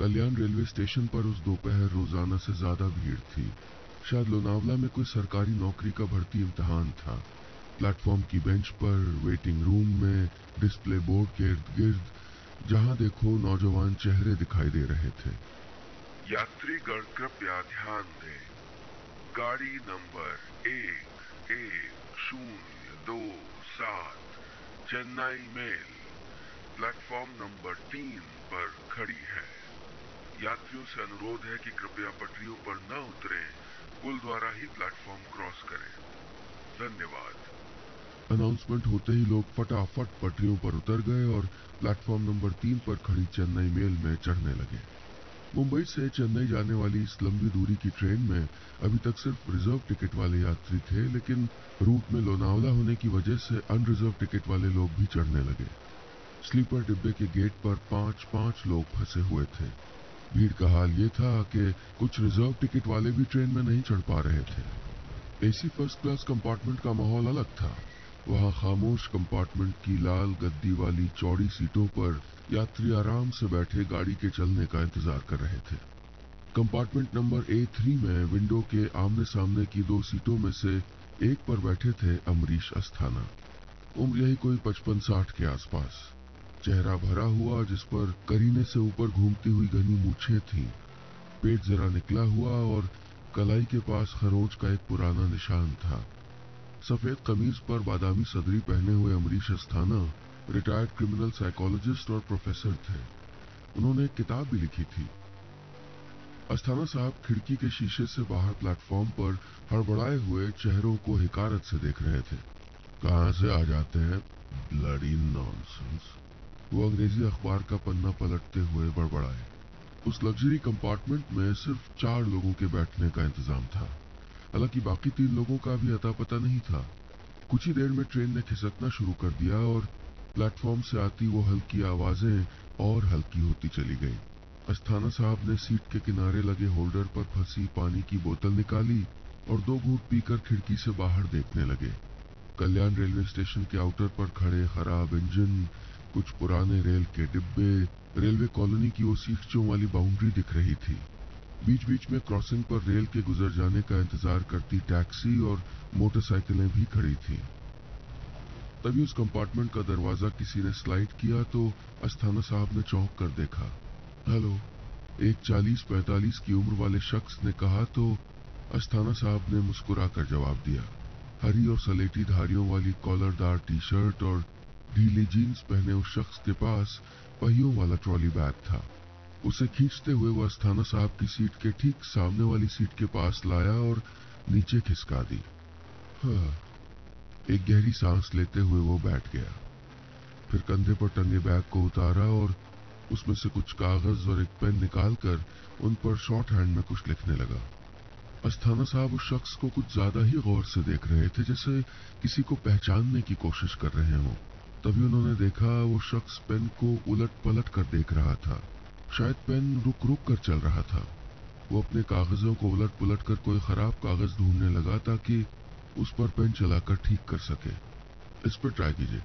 कल्याण railway station पर उस दोपहर रोज़ाना से ज़्यादा भीड़ थी। शायद लोनावला में कोई सरकारी नौकरी का भर्ती इम्तहान था। प्लेटफॉर्म की बेंच पर, वेटिंग रूम में, डिस्प्ले बोर्ड के इर्द गिर्द, जहाँ देखो नौजवान चेहरे दिखाई दे रहे थे। यात्रीगण, कृपया ध्यान दें। गाड़ी नंबर एक एक शून्य दो सात, चेन्नई मेल। प्लेटफॉर्म नंबर तीन पर खड़ी है। यात्रियों से अनुरोध है कि कृपया पटरियों पर न उतरें। पुल द्वारा ही प्लेटफॉर्म क्रॉस करें। धन्यवाद। अनाउंसमेंट होते ही लोग फटाफट पटरियों पर उतर गए और प्लेटफॉर्म नंबर तीन पर खड़ी चेन्नई मेल में चढ़ने लगे। मुंबई से चेन्नई जाने वाली इस लंबी दूरी की ट्रेन में अभी तक सिर्फ़ रिज़र्व टिकट वाले यात्री थे, लेकिन रूट में लोनावला होने की वजह से अनरिजर्व टिकट वाले लोग भी चढ़ने लगे। स्लीपर डिब्बे के गेट पर पाँच पाँच लोग फंसे हुए थे। भीड़ का हाल ये था कि कुछ रिज़र्व टिकट वाले भी ट्रेन में नहीं चढ़ पा रहे थे। एसी फ़र्स्ट क्लास कंपार्टमेंट का माहौल अलग था। वहाँ खामोश कंपार्टमेंट की लाल गद्दी वाली चौड़ी सीटों पर यात्री आराम से बैठे गाड़ी के चलने का इंतज़ार कर रहे थे। कंपार्टमेंट नंबर ए थ्री में विंडो के आमने सामने की दो सीटों में से एक पर बैठे थे अमरीश अस्थाना। उम्र यही कोई पचपन साठ के आसपास। चेहरा भरा हुआ जिस पर करीने से ऊपर घूमती हुई घनी मूछे थी। पेट जरा निकला हुआ और कलाई के पास खरोच का एक पुराना निशान था। सफ़ेद कमीज पर बादामी सदरी पहने हुए Amrish Asthana retired criminal psychologist और प्रोफेसर थे। उन्होंने एक किताब भी लिखी थी। अस्थाना साहब खिड़की के शीशे से बाहर प्लेटफॉर्म पर हड़बड़ाए हुए चेहरों को हिकारत से देख रहे थे। कहाँ से आ जाते हैं? Bloody nonsense. वो अंग्रेज़ी अखबार का पन्ना पलटते हुए बड़बड़ाए। उस लग्जरी कंपार्टमेंट में सिर्फ़ चार लोगों के बैठने का इंतज़ाम था। हालाँकि बाकी तीन लोगों का भी अता पता नहीं था। कुछ ही देर में ट्रेन ने खिसकना शुरू कर दिया और प्लेटफॉर्म से आती वो हल्की आवाज़ें और हल्की होती चली गई। अस्थाना साहब ने सीट के किनारे लगे होल्डर पर फंसी पानी की बोतल निकाली और दो घूट पीकर खिड़की से बाहर देखने लगे। कल्याण रेलवे स्टेशन के आउटर पर खड़े खराब इंजन कुछ पुराने रेल के डिब्बे, रेलवे कॉलोनी की वो सीखचों वाली बाउंड्री दिख रही थी। बीच बीच में क्रॉसिंग पर रेल के गुजर जाने का इंतज़ार करती टैक्सी और मोटरसाइकिलें भी खड़ी थी। तभी उस कंपार्टमेंट का दरवाज़ा किसी ने स्लाइड किया तो अस्थाना साहब ने चौंक कर देखा। हेलो, एक चालीस पैतालीस की उम्र वाले शख्स ने कहा तो अस्थाना साहब ने मुस्कुराकर जवाब दिया। हरी और सलेटी धारियों वाली कॉलरदार टी शर्ट और ढीली जीन्स पहने उस शख्स के पास पहियों वाला ट्रॉली बैग था। उसे खींचते हुए वह अस्थाना साहब की सीट के ठीक सामने वाली सीट के पास लाया और नीचे खिसका दी। हाँ, एक गहरी सांस लेते हुए वो बैठ गया। फिर कंधे पर टंगे बैग को उतारा और उसमें से कुछ कागज़ और एक पेन निकालकर उन पर शॉर्ट हैंड में कुछ लिखने लगा। अस्थाना साहब उस शख्स को कुछ ज़्यादा ही गौर से देख रहे थे जैसे किसी को पहचानने की कोशिश कर रहे हों। तभी उन्होंने देखा वो शख्स पेन को उलट पलट कर देख रहा था। शायद पेन रुक रुक कर चल रहा था। वो अपने कागजों को उलट पुलट कर कोई खराब कागज़ ढूँढने लगा ताकि उस पर पेन चलाकर ठीक कर सके। इस पर ट्राई कीजिए।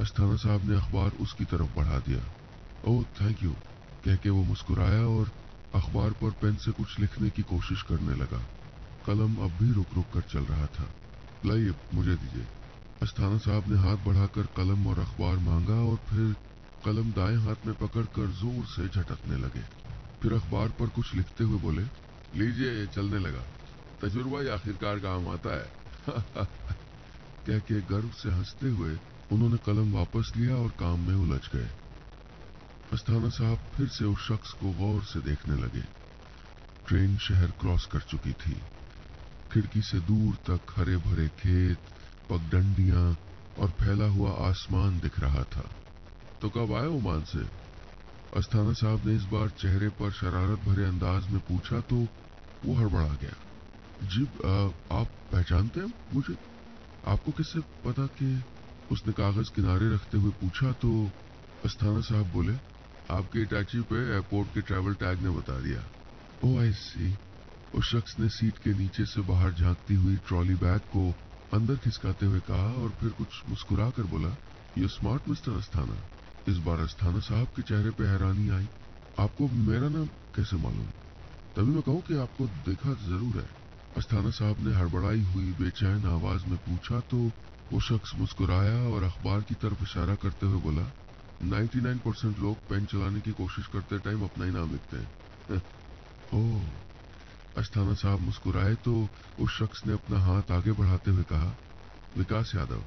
अस्थाना साहब ने अखबार उसकी तरफ़ बढ़ा दिया। Oh, thank you. कह के वो मुस्कुराया और अखबार पर पेन से कुछ लिखने की कोशिश करने लगा। कलम अब भी रुक रुक कर चल रहा था। लाइए, मुझे दीजिए। अस्थाना साहब ने हाथ बढ़ाकर कलम और अखबार मांगा और फिर कलम दाएँ हाथ में पकड़कर ज़ोर से झटकने लगे। फिर अखबार पर कुछ लिखते हुए बोले, लीजिए चलने लगा। तजुर्बा ही आखिरकार काम आता है। कह के गर्व से हँसते हुए उन्होंने कलम वापस लिया और काम में उलझ गए। अस्थाना साहब फिर से उस शख्स को गौर से देखने लगे। ट्रेन शहर क्रॉस कर चुकी थी। खिड़की से दूर तक हरे भरे खेत पगडंडियाँ और फैला हुआ आसमान दिख रहा था। तो कब आए ओमान से? अस्थाना साहब ने इस बार चेहरे पर शरारत भरे अंदाज में पूछा तो वो हड़बड़ा गया। जी आ, आप पहचानते हैं मुझे? आपको किससे पता कि उसने कागज़ किनारे रखते हुए पूछा तो अस्थाना साहब बोले आपके अटैची पे एयरपोर्ट के ट्रैवल टैग ने बता दिया। ओ आई सी उस शख्स ने सीट के नीचे से बाहर झांकती हुई ट्रॉली बैग को अंदर खिसकाते हुए कहा और फिर कुछ मुस्कुरा कर बोला, यू स्मार्ट मिस्टर अस्थाना। इस बार अस्थाना साहब के चेहरे पे हैरानी आई। आपको मेरा नाम कैसे मालूम? तभी मैं कहूँ कि आपको देखा ज़रूर है। अस्थाना साहब ने हड़बड़ाई हुई, बेचैन आवाज़ में पूछा तो वो शख्स मुस्कुराया और अखबार की तरफ़ इशारा करते हुए बोला 99 परसेंट लोग पेन चलाने की कोशिश करते टाइम अपना ही नाम लिखते हैं। ओह अस्थाना साहब मुस्कुराए तो उस शख्स ने अपना हाथ आगे बढ़ाते हुए कहा, विकास यादव,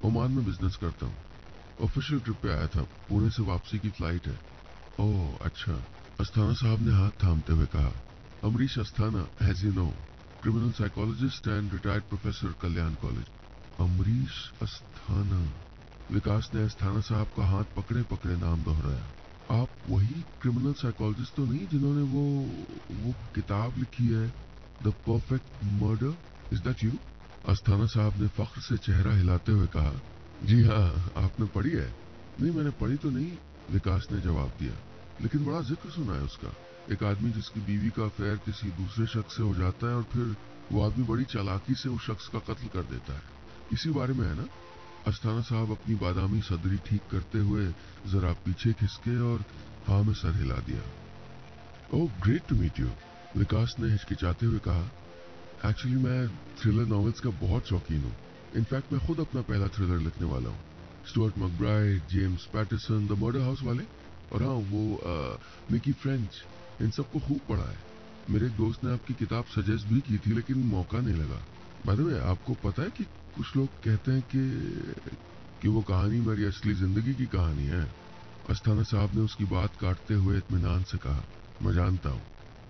ओमान में बिज़नेस करता हूँ। ऑफिशियल ट्रिप पे आया था, पुणे से वापसी की फ़्लाइट है। ओह अच्छा। अस्थाना साहब ने हाथ थामते हुए कहा, Amrish Asthana has you know criminal psychologist and retired professor Kalyan college Amrish Asthana. Vikas ने अस्थाना साहब का हाथ पकड़े पकड़े नाम दोहराया। आप वही क्रिमिनल साइकोलॉजिस्ट तो नहीं जिन्होंने वो वो किताब लिखी है the perfect murder is that you Asthana साहब ने फख्र से चेहरा हिलाते हुए कहा, जी हाँ आपने पढ़ी है? नहीं, मैंने पढ़ी तो नहीं, विकास ने जवाब दिया। लेकिन बड़ा ज़िक्र सुना है उसका। एक आदमी जिसकी बीवी का अफेयर किसी दूसरे शख्स से हो जाता है और फिर वो आदमी बड़ी चालाकी से उस शख्स का कत्ल कर देता है। इसी बारे में है ना? अस्थाना साहब अपनी बादामी सदरी ठीक करते हुए जरा पीछे खिसके और हाँ में सर हिला दिया। ओह great to meet you Vikas ने हिचकिचाते हुए कहा। एक्चुअली मैं थ्रिलर नॉवेल्स का बहुत शौकीन हूँ। इनफैक्ट मैं खुद अपना पहला थ्रिलर लिखने वाला हूँ। Stuart MacBride James Patterson the murder house वाले। और हाँ वो मिकी फ्रेंच इन सबको खूब पढ़ा है। मेरे दोस्त ने आपकी किताब सजेस्ट भी की थी, लेकिन मौका नहीं लगा। बाद आपको पता है कि कुछ लोग कहते हैं कि कि वो कहानी मेरी असली ज़िंदगी की कहानी है। अस्थाना साहब ने उसकी बात काटते हुए इतमान से कहा, मैं जानता हूँ।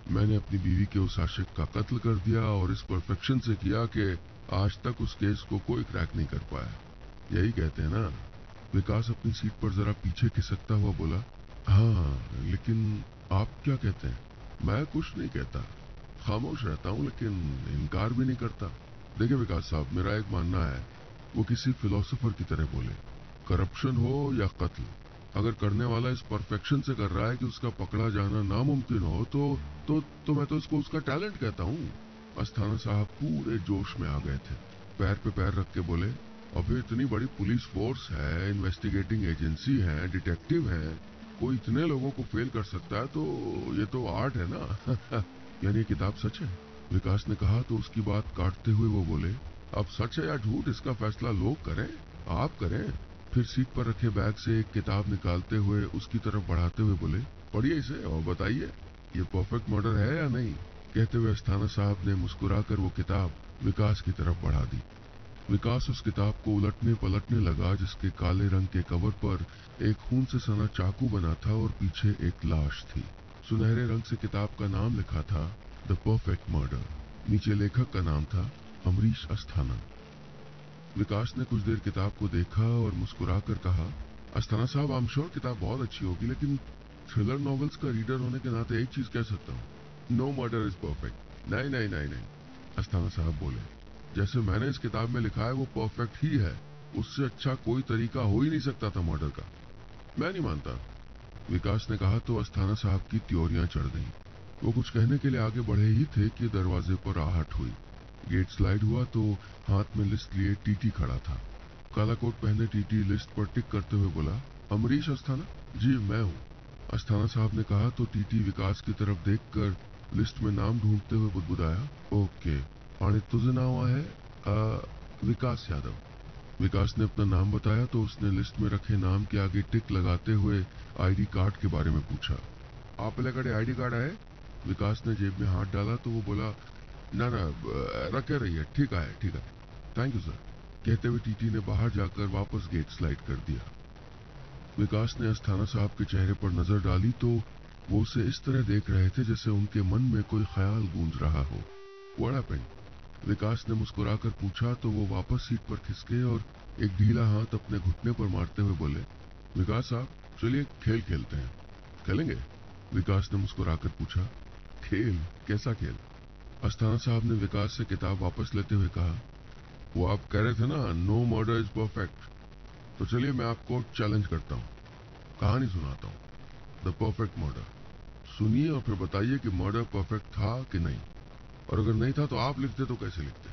मैंने अपनी बीवी के उस आशिक का कत्ल कर दिया और इस परफेक्शन से किया कि आज तक उस केस को कोई क्रैक नहीं कर पाया। यही कहते हैं ना, विकास अपनी सीट पर जरा पीछे खिसकता हुआ बोला हाँ लेकिन आप क्या कहते हैं? मैं कुछ नहीं कहता। खामोश रहता हूँ, लेकिन इनकार भी नहीं करता। देखिए विकास साहब, मेरा एक मानना है, वो किसी फिलोसोफर की तरह बोले करप्शन हो या कत्ल, अगर करने वाला इस परफेक्शन से कर रहा है कि उसका पकड़ा जाना नामुमकिन हो तो तो तो मैं तो इसको उसका टैलेंट कहता हूँ। अस्थाना साहब पूरे जोश में आ गए थे, पैर पे पैर रख के बोले और फिर इतनी बड़ी पुलिस फोर्स है इन्वेस्टिगेटिंग एजेंसी है डिटेक्टिव है, कोई इतने लोगों को फेल कर सकता है तो ये तो आर्ट है ना? यानी किताब सच है? विकास ने कहा तो उसकी बात काटते हुए वो बोले अब सच है या झूठ? इसका फैसला लोग करें, आप करें. फिर सीट पर रखे बैग से एक किताब निकालते हुए उसकी तरफ़ बढ़ाते हुए बोले, पढ़िए इसे और बताइए, ये परफेक्ट मर्डर है या नहीं? कहते हुए अस्थाना साहब ने मुस्कुराकर वो किताब विकास की तरफ़ बढ़ा दी। विकास उस किताब को उलटने पलटने लगा, जिसके काले रंग के कवर पर एक खून से सना चाकू बना था और पीछे एक लाश थी। सुनहरे रंग से किताब का नाम लिखा था द परफेक्ट मर्डर नीचे लेखक का नाम था अमरीश अस्थाना। विकास ने कुछ देर किताब को देखा और मुस्कुरा कर कहा, अस्थाना साहब आई एम श्योर किताब बहुत अच्छी होगी, लेकिन थ्रिलर नॉवेल्स का रीडर होने के नाते एक चीज़ कह सकता हूँ। नो मर्डर इज़ परफेक्ट नहीं नहीं नहीं नहीं, अस्थाना साहब बोले। जैसे मैंने इस किताब में लिखा है, वो परफेक्ट ही है। उससे अच्छा कोई तरीका हो ही नहीं सकता था मर्डर का। मैं नहीं मानता। विकास ने कहा तो अस्थाना साहब की त्योरियाँ चढ़ गईं। वो कुछ कहने के लिए आगे बढ़े ही थे कि दरवाजे पर आहट हुई। गेट स्लाइड हुआ तो हाथ में लिस्ट लिए टीटी खड़ा था। काला कोट पहने टीटी लिस्ट पर टिक करते हुए बोला अमरीश अस्थाना? जी मैं हूँ। अस्थाना साहब ने कहा तो टीटी विकास की तरफ़ देखकर लिस्ट में नाम ढूंढते हुए बुदबुदाया ओके आणि तुझे नाव है? आ, विकास यादव। विकास ने अपना नाम बताया तो उसने लिस्ट में रखे नाम के आगे टिक लगाते हुए आईडी कार्ड के बारे में पूछा। आप आईडी कार्ड है विकास ने जेब में हाथ डाला तो वो बोला, ना ना रखे रहिए ठीक है ठीक है। थैंक यू सर कहते हुए टीटी ने बाहर जाकर वापस गेट स्लाइड कर दिया। विकास ने अस्थाना साहब के चेहरे पर नज़र डाली तो वो उसे इस तरह देख रहे थे जैसे उनके मन में कोई ख्याल गूंज रहा हो। वड़ा पेन। विकास ने मुस्कुराकर पूछा तो वो वापस सीट पर खिसके और एक ढीला हाथ अपने घुटने पर मारते हुए बोले, विकास साहब, चलिए खेल खेलते हैं। खेलेंगे? विकास ने मुस्कुराकर पूछा खेल? कैसा खेल? अस्थाना साहब ने विकास से किताब वापस लेते हुए कहा, वो आप कह रहे थे ना नो मर्डर इज़ परफेक्ट तो चलिए मैं आपको चैलेंज करता हूँ। कहानी सुनाता हूँ। द परफेक्ट मर्डर सुनिए और फिर बताइए कि मर्डर परफेक्ट था कि नहीं। और अगर नहीं था तो आप लिखते तो कैसे लिखते?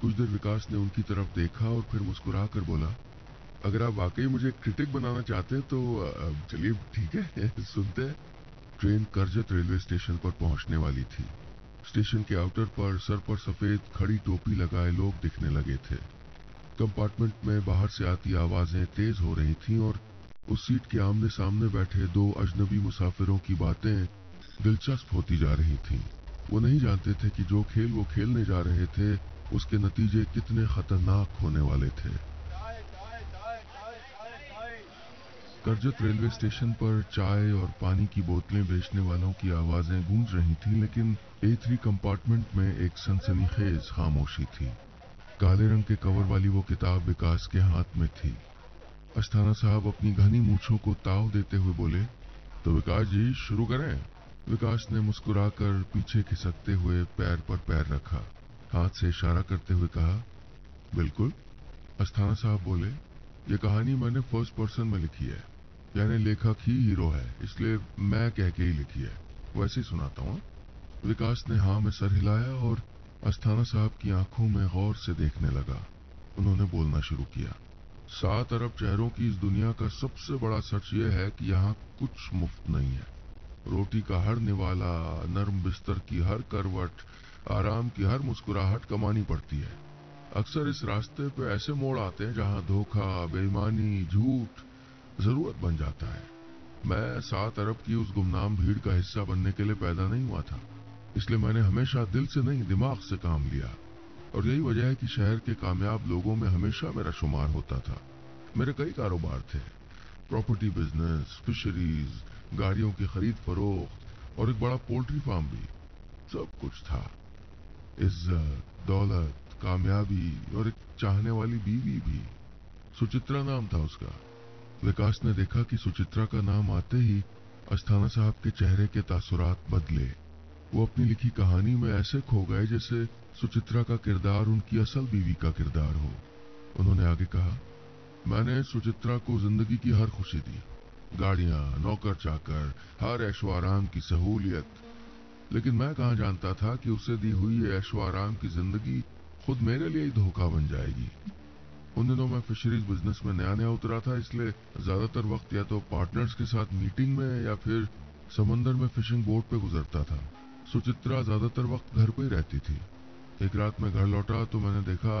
कुछ देर विकास ने उनकी तरफ़ देखा और फिर मुस्कुरा कर बोला, अगर आप वाकई मुझे क्रिटिक बनाना चाहते हैं तो चलिए ठीक है, सुनते हैं। ट्रेन करजत रेलवे स्टेशन पर पहुँचने वाली थी। स्टेशन के आउटर पर सर पर सफ़ेद खड़ी टोपी लगाए लोग दिखने लगे थे। कंपार्टमेंट में बाहर से आती आवाज़ें तेज हो रही थीं और उस सीट के आमने सामने बैठे दो अजनबी मुसाफिरों की बातें दिलचस्प होती जा रही थीं। वो नहीं जानते थे कि जो खेल वो खेलने जा रहे थे, उसके नतीजे कितने खतरनाक होने वाले थे। करजत रेलवे स्टेशन पर चाय और पानी की बोतलें बेचने वालों की आवाज़ें गूंज रही थीं, लेकिन ए थ्री कंपार्टमेंट में एक सनसनीखेज खामोशी थी। काले रंग के कवर वाली वो किताब विकास के हाथ में थी। अस्थाना साहब अपनी घनी मूछों को ताव देते हुए बोले तो विकास जी शुरू करें। विकास ने मुस्कुराकर पीछे खिसकते हुए पैर पर पैर रखा। हाथ से इशारा करते हुए कहा बिल्कुल। अस्थाना साहब बोले ये कहानी मैंने फ़र्स्ट पर्सन में लिखी है। यानी लेखक ही हीरो है, इसलिए मैं कह के ही लिखी है। वैसे ही सुनाता हूँ। विकास ने हाँ में सर हिलाया और अस्थाना साहब की आँखों में गौर से देखने लगा। उन्होंने बोलना शुरू किया। सात अरब चेहरों की इस दुनिया का सबसे बड़ा सच ये है कि यहाँ कुछ मुफ़्त नहीं है। रोटी का हर निवाला, नरम बिस्तर की हर करवट, आराम की हर मुस्कुराहट कमानी पड़ती है। अक्सर इस रास्ते पे ऐसे मोड़ आते हैं जहाँ धोखा, बेईमानी, झूठ ज़रूरत बन जाता है। मैं सात अरब की उस गुमनाम भीड़ का हिस्सा बनने के लिए पैदा नहीं हुआ था, इसलिए मैंने हमेशा दिल से नहीं, दिमाग से काम लिया। और यही वजह है कि शहर के कामयाब लोगों में हमेशा मेरा शुमार होता था। मेरे कई कारोबार थे। प्रॉपर्टी बिज़नेस, फिशरीज, गाड़ियों की खरीद फरोख्त और एक बड़ा पोल्ट्री फार्म भी। सब कुछ था। इज़्ज़त, दौलत, कामयाबी और एक चाहने वाली बीवी भी। सुचित्रा नाम था उसका। विकास ने देखा कि सुचित्रा का नाम आते ही अस्थाना साहब के चेहरे के तासुरात बदले। वो अपनी लिखी कहानी में ऐसे खो गए जैसे सुचित्रा का किरदार उनकी असल बीवी का किरदार हो। उन्होंने आगे कहा, मैंने सुचित्रा को ज़िंदगी की हर खुशी दी। गाड़ियाँ, नौकर, चाकर, हर ऐशो आराम की सहूलियत। लेकिन मैं कहा जानता था कि उसे दी हुई ऐशो आराम की ज़िंदगी खुद मेरे लिए ही धोखा बन जाएगी। उन दिनों मैं फिशरीज बिज़नेस में नया नया उतरा था, इसलिए ज़्यादातर वक्त या तो पार्टनर्स के साथ मीटिंग में या फिर समंदर में फिशिंग बोट पे गुजरता था। सुचित्रा ज़्यादातर वक्त घर पे ही रहती थी। एक रात मैं घर लौटा तो मैंने देखा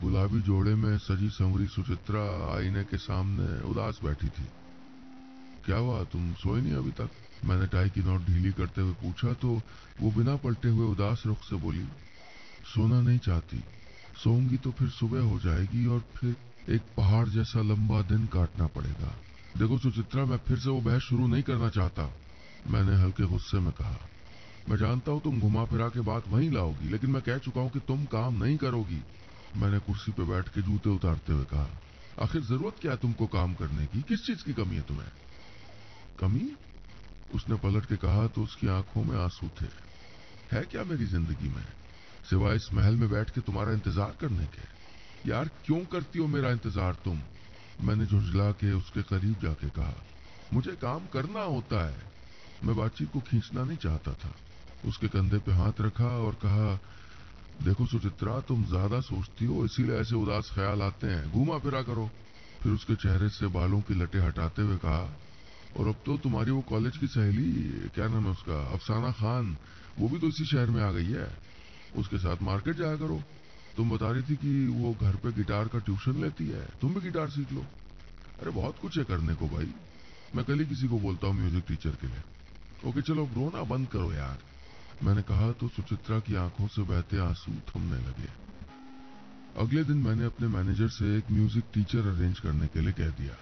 गुलाबी जोड़े में सजी संवरी सुचित्रा आईने के सामने उदास बैठी थी। क्या हुआ, तुम सोए नहीं अभी तक? मैंने टाई की नोट ढीली करते हुए पूछा तो वो बिना पलटे हुए उदास रुख से बोली, सोना नहीं चाहती। सोऊँगी तो फिर सुबह हो जाएगी और फिर एक पहाड़ जैसा लंबा दिन काटना पड़ेगा। देखो सुचित्रा, मैं फिर से वो बहस शुरू नहीं करना चाहता। मैंने हल्के गुस्से में कहा, मैं जानता हूँ तुम घुमा फिरा के बात वहीं लाओगी, लेकिन मैं कह चुका हूँ कि तुम काम नहीं करोगी। मैंने कुर्सी पे बैठ के जूते उतारते हुए कहा, आखिर ज़रूरत क्या है तुमको काम करने की? किस चीज़ की कमी है तुम्हें? कमी? उसने पलट के कहा तो उसकी आँखों में आँसू थे। है क्या मेरी ज़िंदगी में? सिवाय इस महल में बैठ के तुम्हारा इंतज़ार करने के। यार, क्यों करती हो मेरा इंतज़ार तुम? मैंने झुंझला के उसके करीब जाके कहा, मुझे काम करना होता है। मैं बातचीत को खींचना नहीं चाहता था। उसके कंधे पे हाथ रखा और कहा, देखो सुचित्रा, तुम ज़्यादा सोचती हो, इसीलिए ऐसे उदास ख्याल आते हैं। घूमा फिरा करो। फिर उसके चेहरे से बालों की लटे हटाते हुए कहा, और अब तो तुम्हारी वो कॉलेज की सहेली, क्या नाम है उसका, अफसाना खान, वो भी तो इसी शहर में आ गई है। उसके साथ मार्केट जाया करो। तुम बता रही थी कि वो घर पे गिटार का ट्यूशन लेती है। तुम भी गिटार सीख लो। अरे बहुत कुछ है करने को भाई। मैं कल ही किसी को बोलता हूँ म्यूज़िक टीचर के लिए। ओके, चलो रोना बंद करो यार। मैंने कहा तो सुचित्रा की आँखों से बहते आँसू थमने लगे। अगले दिन मैंने अपने मैनेजर से एक म्यूज़िक टीचर अरेंज करने के लिए कह दिया।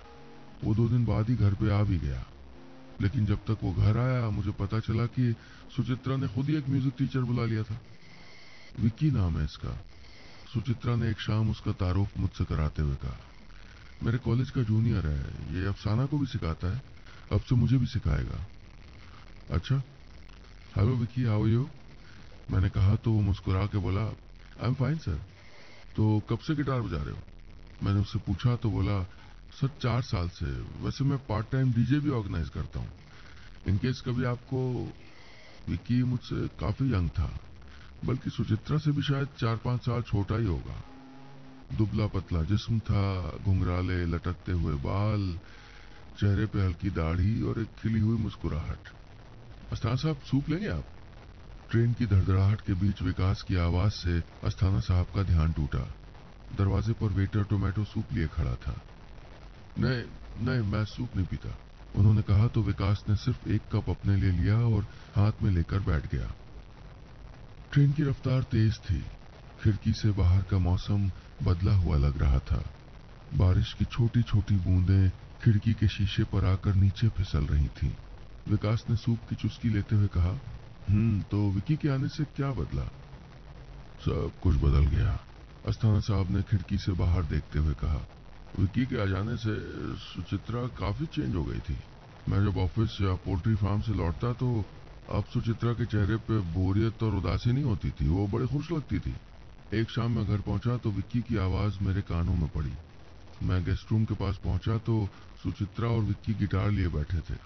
वो दो दिन बाद ही घर पे आ भी गया। लेकिन जब तक वो घर आया, मुझे पता चला कि सुचित्रा ने खुद ही एक म्यूज़िक टीचर बुला लिया था। विक्की नाम है इसका। सुचित्रा ने एक शाम उसका तारुफ मुझसे कराते हुए कहा, मेरे कॉलेज का जूनियर है, ये अफसाना को भी सिखाता है, अब से मुझे भी सिखाएगा। अच्छा हेलो विक्की हाउ यू मैंने कहा तो वो मुस्कुरा के बोला आई एम फाइन सर तो कब से गिटार बजा रहे हो? मैंने उससे पूछा तो बोला, सर, चार साल से। वैसे मैं पार्ट टाइम डीजे भी ऑर्गेनाइज करता हूँ। इनकेस कभी आपको, विक्की मुझसे काफ़ी यंग था बल्कि सुचित्रा से भी शायद चार पाँच साल छोटा ही होगा। दुबला पतला जिस्म था, घुंघराले लटकते हुए बाल, चेहरे पे हल्की दाढ़ी और एक खिली हुई मुस्कुराहट। अस्थाना साहब, सूप लेंगे आप? ट्रेन की धड़धड़ाहट के बीच विकास की आवाज़ से अस्थाना साहब का ध्यान टूटा। दरवाजे पर वेटर टोमेटो सूप लिए खड़ा था। नहीं नहीं, मैं सूप नहीं पीता। उन्होंने कहा तो विकास ने सिर्फ़ एक कप अपने लिए लिया और हाथ में लेकर बैठ गया। ट्रेन की रफ्तार तेज थी। खिड़की से बाहर का मौसम बदला हुआ लग रहा था। बारिश की छोटी छोटी बूंदें खिड़की के शीशे पर आकर नीचे फिसल रही थीं। विकास ने सूप की चुस्की लेते हुए कहा हम्म तो विकी के आने से क्या बदला? सब कुछ बदल गया, अस्थाना साहब ने खिड़की से बाहर देखते हुए कहा। विकी के आ जाने से सुचित्रा काफ़ी चेंज हो गई थी। मैं जब ऑफ़िस या पोल्ट्री फार्म से लौटता तो अब सुचित्रा के चेहरे पे बोरियत और उदासी नहीं होती थी, वो बड़ी खुश लगती थी। एक शाम मैं घर पहुँचा तो विक्की की आवाज़ मेरे कानों में पड़ी। मैं गेस्ट रूम के पास पहुँचा तो सुचित्रा और विक्की गिटार लिए बैठे थे।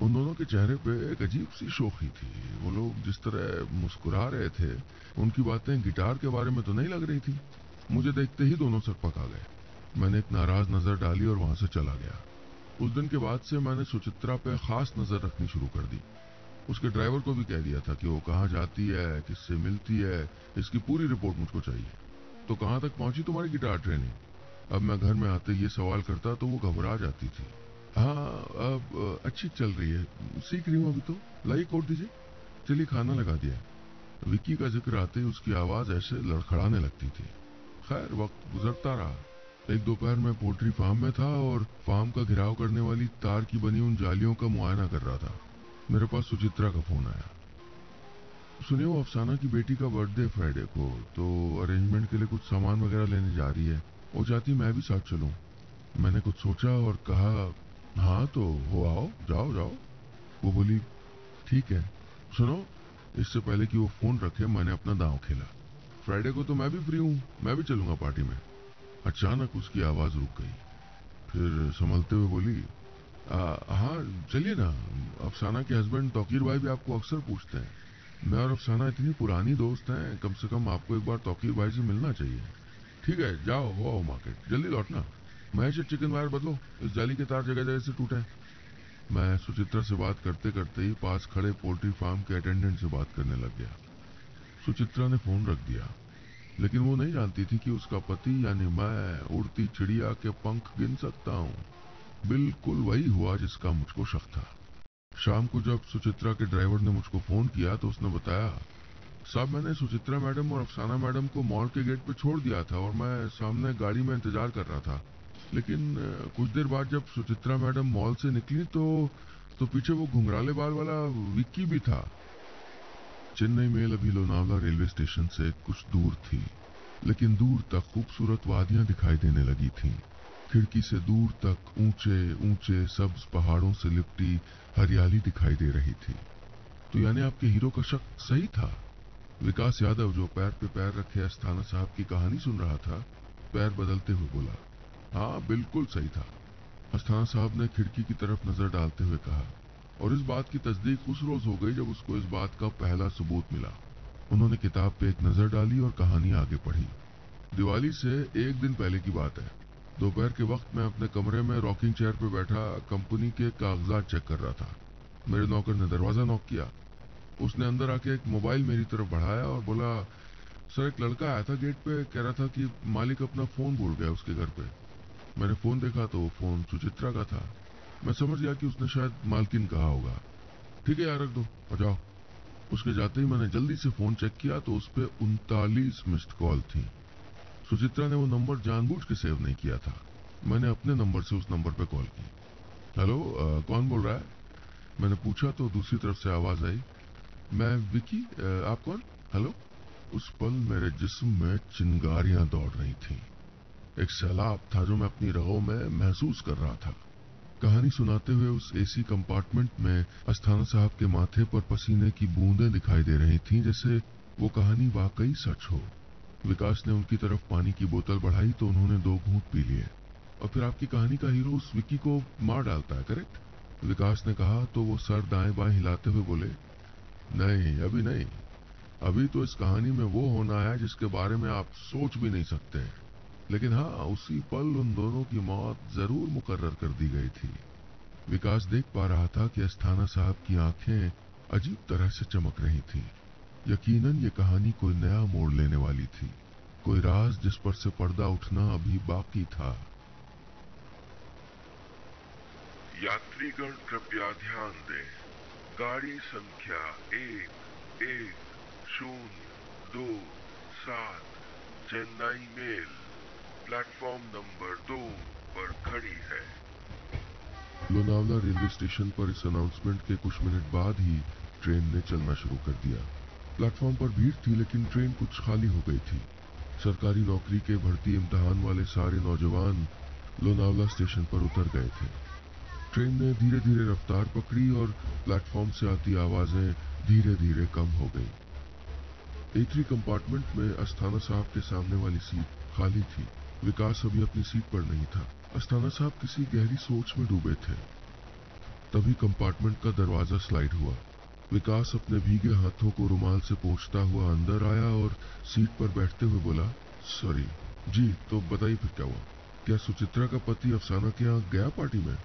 उन दोनों के चेहरे पे एक अजीब सी शोखी थी। वो लोग जिस तरह मुस्कुरा रहे थे, उनकी बातें गिटार के बारे में तो नहीं लग रही थी। मुझे देखते ही दोनों सर पका गए। मैंने एक नाराज़ नज़र डाली और वहाँ से चला गया। उस दिन के बाद से मैंने सुचित्रा पे खास नज़र रखनी शुरू कर दी। उसके ड्राइवर को भी कह दिया था कि वो कहाँ जाती है, किससे मिलती है, इसकी पूरी रिपोर्ट मुझको चाहिए। तो कहाँ तक पहुँची तुम्हारी गिटार ट्रेनिंग? अब मैं घर में आते ये सवाल करता तो वो घबरा जाती थी। हाँ अब, अच्छी चल रही है। सीख रही हूँ अभी तो। लाइए कोट दीजिए। चलिए खाना लगा दिया। विक्की का ज़िक्र आते ही उसकी आवाज़ ऐसे लड़खड़ाने लगती थी। खैर, वक्त गुजरता रहा। एक दोपहर में पोल्ट्री फार्म में था और फार्म का घिराव करने वाली तार की बनी उन जालियों का मुआयना कर रहा था। मेरे पास सुचित्रा का फ़ोन आया। सुनिए, वो अफसाना की बेटी का बर्थडे फ्राइडे को तो अरेंजमेंट के लिए कुछ सामान वगैरह लेने जा रही है। वो चाहती मैं भी साथ चलूँ। मैंने कुछ सोचा और कहा हाँ तो हो आओ, जाओ जाओ। वो बोली, ठीक है, सुनो, इससे पहले कि वो फ़ोन रखे, मैंने अपना दांव खेला। फ्राइडे को तो मैं भी फ्री हूँ, मैं भी चलूँगा पार्टी में। अचानक उसकी आवाज़ रुक गई। फिर संभलते हुए बोली हाँ चलिए ना। अफसाना के हस्बैंड तौकीर भाई भी आपको अक्सर पूछते हैं। मैं और अफसाना इतनी पुरानी दोस्त हैं, कम से कम आपको एक बार तौकीर भाई से मिलना चाहिए। ठीक है, जाओ, हो आओ मार्केट जल्दी लौटना। महेश चिकन वायर बदलो। इस जाली के तार जगह जगह से टूटे। मैं सुचित्रा से बात करते करते ही पास खड़े पोल्ट्री फार्म के अटेंडेंट से बात करने लग गया। सुचित्रा ने फ़ोन रख दिया। लेकिन वो नहीं जानती थी कि उसका पति, यानी मैं, उड़ती चिड़िया के पंख गिन सकता हूँ। बिल्कुल वही हुआ जिसका मुझको शक था। शाम को जब सुचित्रा के ड्राइवर ने मुझको फ़ोन किया तो उसने बताया, साहब, मैंने सुचित्रा मैडम और अफसाना मैडम को मॉल के गेट पे छोड़ दिया था और मैं सामने गाड़ी में इंतज़ार कर रहा था। लेकिन कुछ देर बाद जब सुचित्रा मैडम मॉल से निकली तो तो पीछे वो घुंघराले बाल वाला विक्की भी था। चेन्नई मेल अभी लोनावला रेलवे स्टेशन से कुछ दूर थी, लेकिन दूर तक खूबसूरत वादियाँ दिखाई देने लगी थीं। खिड़की से दूर तक ऊँचे ऊँचे सब्ज पहाड़ों से लिपटी हरियाली दिखाई दे रही थी। तो यानी आपके हीरो का शक सही था? विकास यादव, जो पैर पे पैर रखे अस्थाना साहब की कहानी सुन रहा था, पैर बदलते हुए बोला हाँ बिल्कुल सही था। अस्थाना साहब ने खिड़की की तरफ़ नज़र डालते हुए कहा, और इस बात की तस्दीक उस रोज हो गई जब उसको इस बात का पहला सबूत मिला। उन्होंने किताब पे एक नज़र डाली और कहानी आगे पढ़ी। दिवाली से एक दिन पहले की बात है। दोपहर के वक्त मैं अपने कमरे में रॉकिंग चेयर पर बैठा कंपनी के कागजात चेक कर रहा था। मेरे नौकर ने दरवाज़ा नॉक किया। उसने अंदर आके एक मोबाइल मेरी तरफ़ बढ़ाया और बोला, सर, एक लड़का आया था गेट पे, कह रहा था कि मालिक अपना फ़ोन भूल गया उसके घर पे। मैंने फ़ोन देखा तो वो फ़ोन सुचित्रा का था। मैं समझ गया कि उसने शायद मालकिन कहा होगा। ठीक है यार, रख दो और जाओ। उसके जाते ही मैंने जल्दी से फ़ोन चेक किया तो उस पर उनतालीस मिस्ड कॉल थी। सुचित्रा ने वो नंबर जानबूझ के सेव नहीं किया था। मैंने अपने नंबर से उस नंबर पे कॉल की। हेलो कौन बोल रहा है? मैंने पूछा तो दूसरी तरफ़ से आवाज़ आई। मैं विकी आ, आप कौन? हेलो। उस पल मेरे जिस्म में चिंगारियाँ दौड़ रही थीं। एक सैलाब था जो मैं अपनी रगों में महसूस कर रहा था। कहानी सुनाते हुए उस एसी कंपार्टमेंट में अस्थाना साहब के माथे पर पसीने की बूंदें दिखाई दे रही थीं जैसे वो कहानी वाकई सच हो। विकास ने उनकी तरफ़ पानी की बोतल बढ़ाई तो उन्होंने दो घूंट पी लिए। और फिर आपकी कहानी का हीरो उस विक्की को मार डालता है, करेक्ट? विकास ने कहा तो वो सर दाएँ बाएँ हिलाते हुए बोले, नहीं, अभी नहीं। अभी तो इस कहानी में वो होना है जिसके बारे में आप सोच भी नहीं सकते लेकिन हाँ उसी पल उन दोनों की मौत ज़रूर मुकर्र कर दी गई थी। विकास देख पा रहा था कि अस्थाना साहब की आँखें अजीब तरह से चमक रही थी। यकीनन ये कहानी कोई नया मोड़ लेने वाली थी। कोई राज जिस पर से पर्दा उठना अभी बाकी था। यात्रीगण कृपया ध्यान दें। गाड़ी संख्या एक एक शून्य दो सात चेन्नई मेल। प्लेटफॉर्म नंबर दो पर खड़ी है। लोनावला रेलवे स्टेशन पर इस अनाउंसमेंट के कुछ मिनट बाद ही ट्रेन ने चलना शुरू कर दिया। प्लेटफॉर्म पर भीड़ थी, लेकिन ट्रेन कुछ खाली हो गई थी। सरकारी नौकरी के भर्ती इम्तहान वाले सारे नौजवान लोनावला स्टेशन पर उतर गए थे। ट्रेन ने धीरे धीरे रफ्तार पकड़ी और प्लेटफॉर्म से आती आवाज़ें धीरे धीरे कम हो गई। एथरी कंपार्टमेंट में अस्थाना साहब के सामने वाली सीट खाली थी। विकास अभी अपनी सीट पर नहीं था। अस्थाना साहब किसी गहरी सोच में डूबे थे। तभी कंपार्टमेंट का दरवाज़ा स्लाइड हुआ। विकास अपने भीगे हाथों को रुमाल से पोंछता हुआ अंदर आया और सीट पर बैठते हुए बोला, सॉरी, जी तो बताइए फिर क्या हुआ? क्या सुचित्रा का पति अफसाना के यहाँ गया पार्टी में?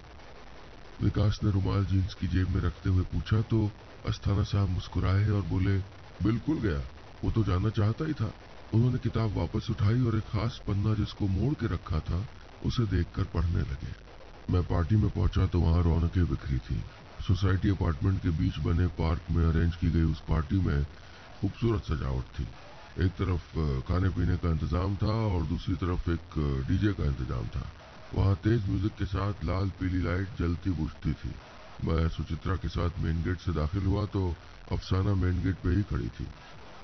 विकास ने रुमाल जींस की जेब में रखते हुए पूछा तो अस्थाना साहब मुस्कुराए और बोले, बिल्कुल गया, वो तो जाना चाहता ही था। उन्होंने किताब वापस उठाई और एक खास पन्ना जिसको मोड़ के रखा था, उसे देखकर पढ़ने लगे। मैं पार्टी में पहुँचा तो वहाँ रौनकें बिखरी थी। सोसाइटी अपार्टमेंट के बीच बने पार्क में अरेंज की गई उस पार्टी में खूबसूरत सजावट थी। एक तरफ़ खाने पीने का इंतज़ाम था और दूसरी तरफ़ एक डीजे का इंतज़ाम था। वहाँ तेज म्यूज़िक के साथ लाल पीली लाइट जलती बुझती थी। मैं सुचित्रा के साथ मेन गेट से दाखिल हुआ तो अफसाना मेन गेट पे ही खड़ी थी।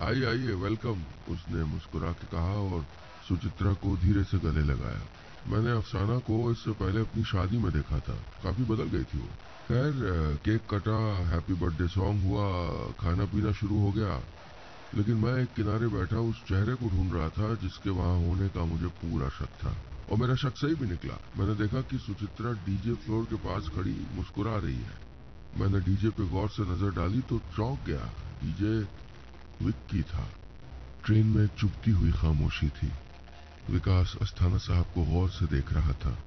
आइए आइए, वेलकम, उसने मुस्कुरा के कहा और सुचित्रा को धीरे से गले लगाया। मैंने अफसाना को इससे पहले अपनी शादी में देखा था। काफ़ी बदल गई थी वो। खैर केक कटा हैप्पी बर्थडे सॉन्ग हुआ, खाना पीना शुरू हो गया। लेकिन मैं एक किनारे बैठा उस चेहरे को ढूंढ रहा था जिसके वहाँ होने का मुझे पूरा शक था। और मेरा शक सही भी निकला। मैंने देखा कि सुचित्रा डीजे फ्लोर के पास खड़ी मुस्कुरा रही है। मैंने डीजे पे गौर से नज़र डाली तो चौंक गया। डीजे विक्की था। ट्रेन में चुपती हुई खामोशी थी। विकास अस्थाना साहब को गौर से देख रहा था।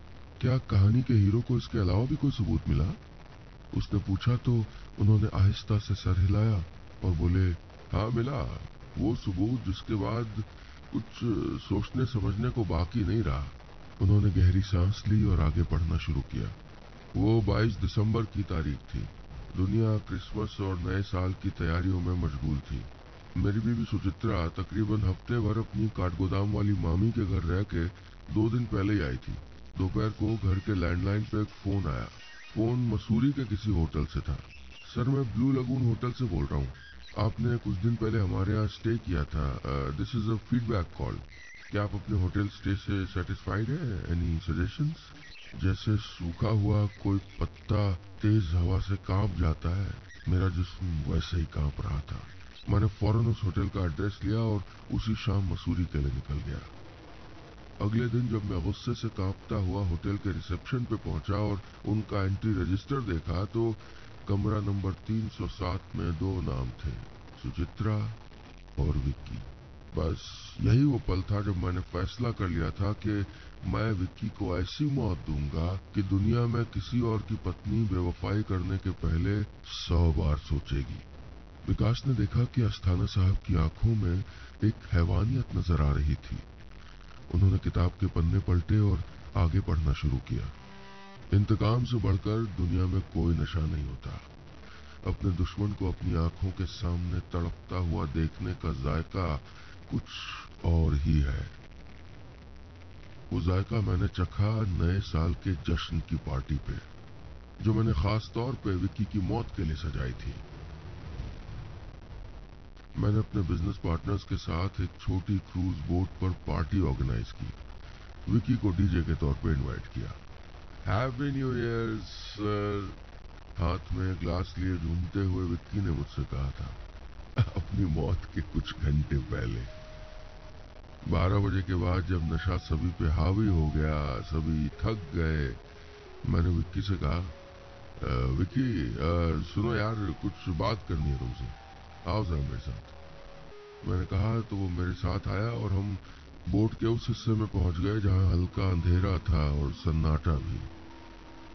क्या कहानी के हीरो को इसके अलावा भी कोई सबूत मिला? उसने पूछा तो उन्होंने आहिस्ता से सर हिलाया और बोले हाँ मिला। वो सबूत जिसके बाद कुछ सोचने समझने को बाकी नहीं रहा। उन्होंने गहरी सांस ली और आगे पढ़ना शुरू किया। वो 22 दिसंबर की तारीख थी। दुनिया क्रिसमस और नए साल की तैयारियों में मशगूल थी। मेरी बीवी सुचित्रा तकरीबन हफ़्ते भर अपनी काठगोदाम वाली मामी के घर रह के दो दिन पहले ही आई थी। दोपहर को घर के लैंडलाइन पे एक फ़ोन आया। फ़ोन मसूरी के किसी होटल से था। सर, मैं ब्लू लगून होटल से बोल रहा हूँ। आपने कुछ दिन पहले हमारे यहाँ स्टे किया था। This is a feedback call क्या आप अपने होटल स्टे से सेटिस्फाइड है? एनी सजेशंस जैसे सूखा हुआ कोई पत्ता तेज हवा से काँप जाता है, मेरा जिस्म वैसे ही काँप रहा था। मैंने फ़ौरन उस होटल का एड्रेस लिया और उसी शाम मसूरी के लिए निकल गया। अगले दिन जब मैं गुस्से से कांपता हुआ होटल के रिसेप्शन पे पहुँचा और उनका एंट्री रजिस्टर देखा तो कमरा नंबर 307 में दो नाम थे, सुचित्रा और विक्की। बस यही वो पल था जब मैंने फैसला कर लिया था कि मैं विक्की को ऐसी मौत दूँगा कि दुनिया में किसी और की पत्नी बेवफाई करने के पहले सौ बार सोचेगी। विकास ने देखा कि अस्थाना साहब की आँखों में एक हैवानियत नज़र आ रही थी। उन्होंने किताब के पन्ने पलटे और आगे पढ़ना शुरू किया। इंतकाम से बढ़कर दुनिया में कोई नशा नहीं होता। अपने दुश्मन को अपनी आँखों के सामने तड़पता हुआ देखने का जायका कुछ और ही है। वो जायका मैंने चखा नए साल के जश्न की पार्टी पे, जो मैंने खास तौर पे विक्की की मौत के लिए सजाई थी। मैंने अपने बिज़नेस पार्टनर्स के साथ एक छोटी क्रूज बोट पर पार्टी ऑर्गेनाइज की। विकी को डीजे के तौर पे इनवाइट किया। हैप्पी न्यू ईयर सर हाथ में ग्लास लिए झूमते हुए विक्की ने मुझसे कहा था, अपनी मौत के कुछ घंटे पहले। बारह बजे के बाद जब नशा सभी पे हावी हो गया, सभी थक गए, मैंने विक्की से कहा विक्की सुनो यार, कुछ बात करनी है तुमसे। आओ जरा मेरे साथ मैंने कहा तो वो मेरे साथ आया और हम बोट के उस हिस्से में पहुँच गए जहाँ हल्का अंधेरा था और सन्नाटा भी।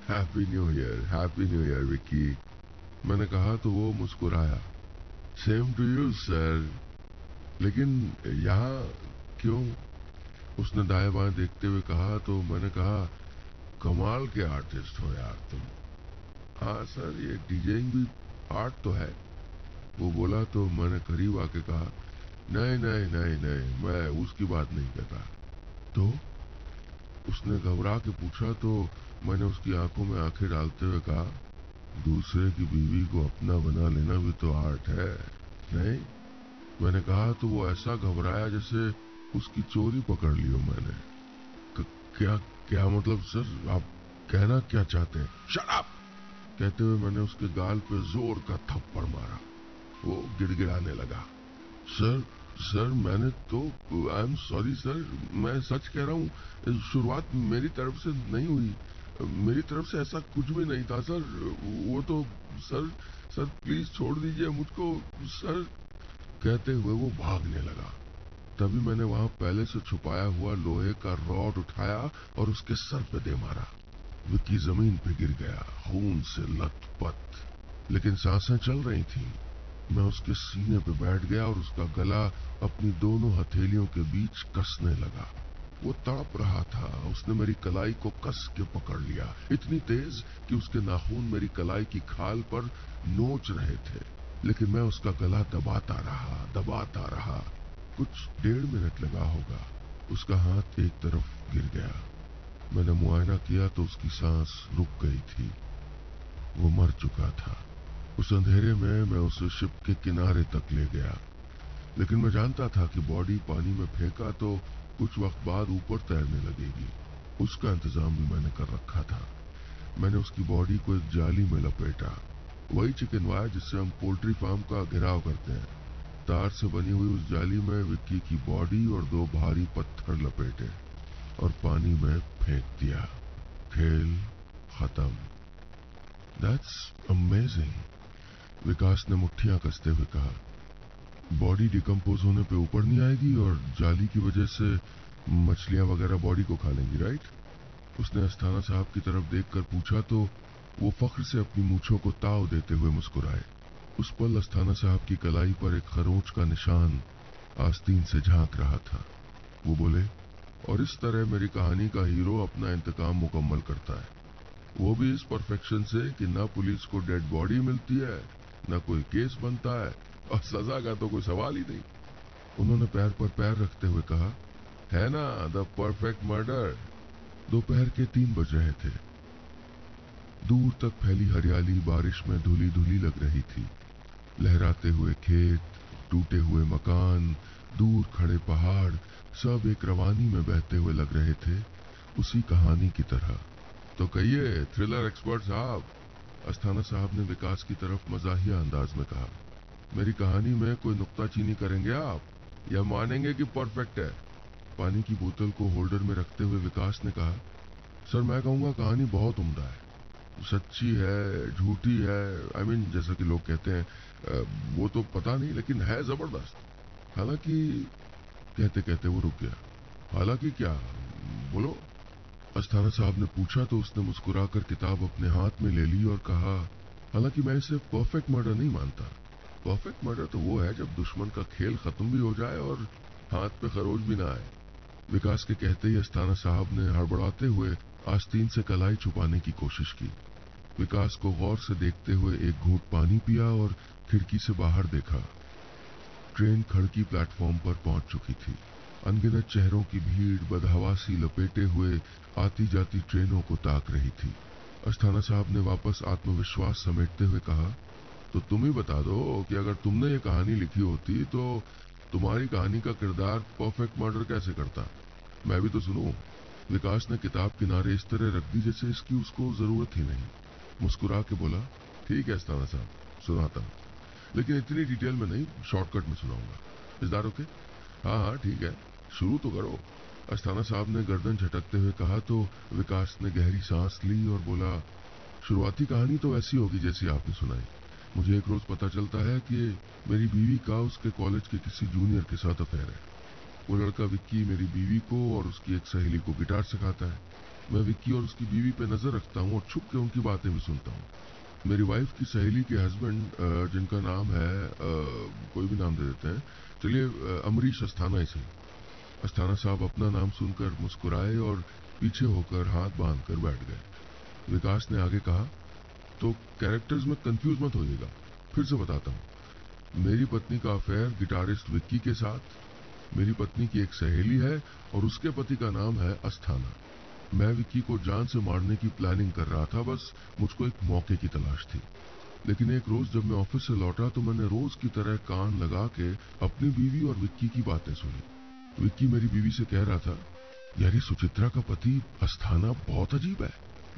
Happy new year happy new year Vicky. मैंने कहा तो वो मुस्कुराया। सेम टू यू सर लेकिन यहाँ क्यों? उसने दाएँ बाएँ देखते हुए कहा तो मैंने कहा, कमाल के आर्टिस्ट हो यार तुम। हाँ सर ये डीजेइंग भी आर्ट तो है। वो बोला तो मैंने करीब आके कहा, नहीं नहीं नहीं नहीं, मैं उसकी बात नहीं कहता। तो उसने घबरा के पूछा तो मैंने उसकी आँखों में आँखें डालते हुए कहा, दूसरे की बीवी को अपना बना लेना भी तो आर्ट है, नहीं? मैंने कहा तो वो ऐसा घबराया जैसे उसकी चोरी पकड़ ली हो मैंने। क्या क्या मतलब सर, आप कहना क्या चाहते हैं? शराब कहते हुए मैंने उसके गाल पे ज़ोर का थप्पड़ मारा। वो गिड़गिड़ाने लगा। सर सर, मैंने तो आई एम सॉरी सर मैं सच कह रहा हूँ, शुरुआत मेरी तरफ़ से नहीं हुई। मेरी तरफ़ से ऐसा कुछ भी नहीं था, सर। वो तो सर सर प्लीज़ छोड़ दीजिए मुझको, सर। कहते हुए वो भागने लगा। तभी मैंने वहाँ पहले से छुपाया हुआ लोहे का रॉड उठाया और उसके सर पे दे मारा। विक्की ज़मीन पे गिर गया, खून से लथपथ। लेकिन साँसें चल रही थी। मैं उसके सीने पे बैठ गया और उसका गला अपनी दोनों हथेलियों के बीच कसने लगा। वो तड़प रहा था। उसने मेरी कलाई को कस के पकड़ लिया। इतनी तेज कि उसके नाखून मेरी कलाई की खाल पर नोच रहे थे। लेकिन मैं उसका गला दबाता रहा दबाता रहा। कुछ डेढ़ मिनट लगा होगा। उसका हाथ एक तरफ़ गिर गया। मैंने मुआयना किया तो उसकी सांस रुक गई थी। वो मर चुका था। उस अंधेरे में मैं उसे शिप के किनारे तक ले गया। लेकिन मैं जानता था कि बॉडी पानी में फेंका तो कुछ वक्त बाद ऊपर तैरने लगेगी। उसका इंतज़ाम भी मैंने कर रखा था। मैंने उसकी बॉडी को एक जाली में लपेटा। वही चिकन वायर जिससे हम पोल्ट्री फार्म का घेराव करते हैं। तार से बनी हुई उस जाली में विक्की की बॉडी और दो भारी पत्थर लपेटे और पानी में फेंक दिया। खेल खत्म। दैट्स अमेजिंग विकास ने मुट्ठियाँ कसते हुए कहा, बॉडी डिकम्पोज होने पे ऊपर नहीं आएगी और जाली की वजह से मछलियाँ वगैरह बॉडी को खा लेंगी, राइट? उसने अस्थाना साहब की तरफ़ देखकर पूछा तो वो फख्र से अपनी मूछों को ताव देते हुए मुस्कुराए। उस पल अस्थाना साहब की कलाई पर एक खरोच का निशान आस्तीन से झाँक रहा था। वो बोले, और इस तरह मेरी कहानी का हीरो अपना इंतकाम मुकम्मल करता है। वो भी इस परफेक्शन से कि ना पुलिस को डेड बॉडी मिलती है न कोई केस बनता है और सजा का तो कोई सवाल ही नहीं। उन्होंने पैर पर पैर रखते हुए कहा, है ना, द परफेक्ट मर्डर। दोपहर के तीन बज रहे थे। दूर तक फैली हरियाली बारिश में धुली धुली लग रही थी। लहराते हुए खेत, टूटे हुए मकान, दूर खड़े पहाड़, सब एक रवानी में बहते हुए लग रहे थे। उसी कहानी की तरह। तो कहिए थ्रिलर एक्सपर्ट साहब अस्थाना साहब ने विकास की तरफ़ मजाहिया अंदाज में कहा मेरी कहानी में कोई नुक्ताचीनी करेंगे आप? या मानेंगे कि परफेक्ट है? पानी की बोतल को होल्डर में रखते हुए विकास ने कहा सर मैं कहूँगा कहानी बहुत उम्दा है। सच्ची है झूठी है आई I मीन mean, जैसा कि लोग कहते हैं वो तो पता नहीं लेकिन है ज़बरदस्त। हालाँकि कहते कहते वो रुक गया हालाँकि क्या बोलो। अस्थाना साहब ने पूछा तो उसने मुस्कुराकर किताब अपने हाथ में ले ली और कहा, हालाँकि मैं इसे परफेक्ट मर्डर नहीं मानता। परफेक्ट मर्डर तो वो है जब दुश्मन का खेल खत्म भी हो जाए और हाथ पे खरोज भी ना आए। विकास के कहते ही अस्थाना साहब ने हड़बड़ाते हुए आस्तीन से कलाई छुपाने की कोशिश की। विकास को गौर से देखते हुए एक घूट पानी पिया और खिड़की से बाहर देखा। ट्रेन खड़की प्लेटफॉर्म पर पहुँच चुकी थी। अनगिनत चेहरों की भीड़, बदहवासी लपेटे हुए आती जाती ट्रेनों को ताक रही थी। अस्थाना साहब ने वापस आत्मविश्वास समेटते हुए कहा तो तुम ही बता दो कि अगर तुमने ये कहानी लिखी होती तो तुम्हारी कहानी का किरदार परफेक्ट मर्डर कैसे करता? मैं भी तो सुनू। विकास ने किताब किनारे इस तरह रख दी जैसे इसकी उसको ज़रूरत ही नहीं। मुस्कुरा के बोला, ठीक है अस्ताना साहब, सुनाता हूँ। लेकिन इतनी डिटेल में नहीं, शॉर्टकट में सुनाऊँगा। इस दार ओके? हाँ हाँ ठीक है। शुरू तो करो। अस्थाना साहब ने गर्दन झटकते हुए कहा तो विकास ने गहरी सांस ली और बोला, शुरुआती कहानी तो ऐसी होगी जैसी आपने सुनाई। मुझे एक रोज पता चलता है कि मेरी बीवी का उसके कॉलेज के किसी जूनियर के साथ अफेयर है। वो लड़का विक्की मेरी बीवी को और उसकी एक सहेली को गिटार सिखाता है। मैं विक्की और उसकी बीवी पे नज़र रखता हूँ और छुप के उनकी बातें भी सुनता हूँ। मेरी वाइफ की सहेली के हस्बैंड जिनका नाम है कोई भी नाम दे देते हैं। चलिए अमरीश अस्थाना इसे अस्थाना साहब अपना नाम सुनकर मुस्कुराए और पीछे होकर हाथ बाँध कर बैठ गए। विकास ने आगे कहा तो कैरेक्टर्स में कंफ्यूज मत होइएगा। फिर से बताता हूँ। मेरी पत्नी का अफेयर गिटारिस्ट विक्की के साथ, मेरी पत्नी की एक सहेली है और उसके पति का नाम है अस्थाना। मैं विक्की को जान से मारने की प्लानिंग कर रहा था, बस मुझको एक मौके की तलाश थी। लेकिन एक रोज जब मैं ऑफ़िस से लौटा तो मैंने रोज की तरह कान लगा के अपनी बीवी और विक्की की बातें सुनी। विक्की मेरी बीवी से कह रहा था, यार सुचित्रा का पति अस्थाना बहुत अजीब है,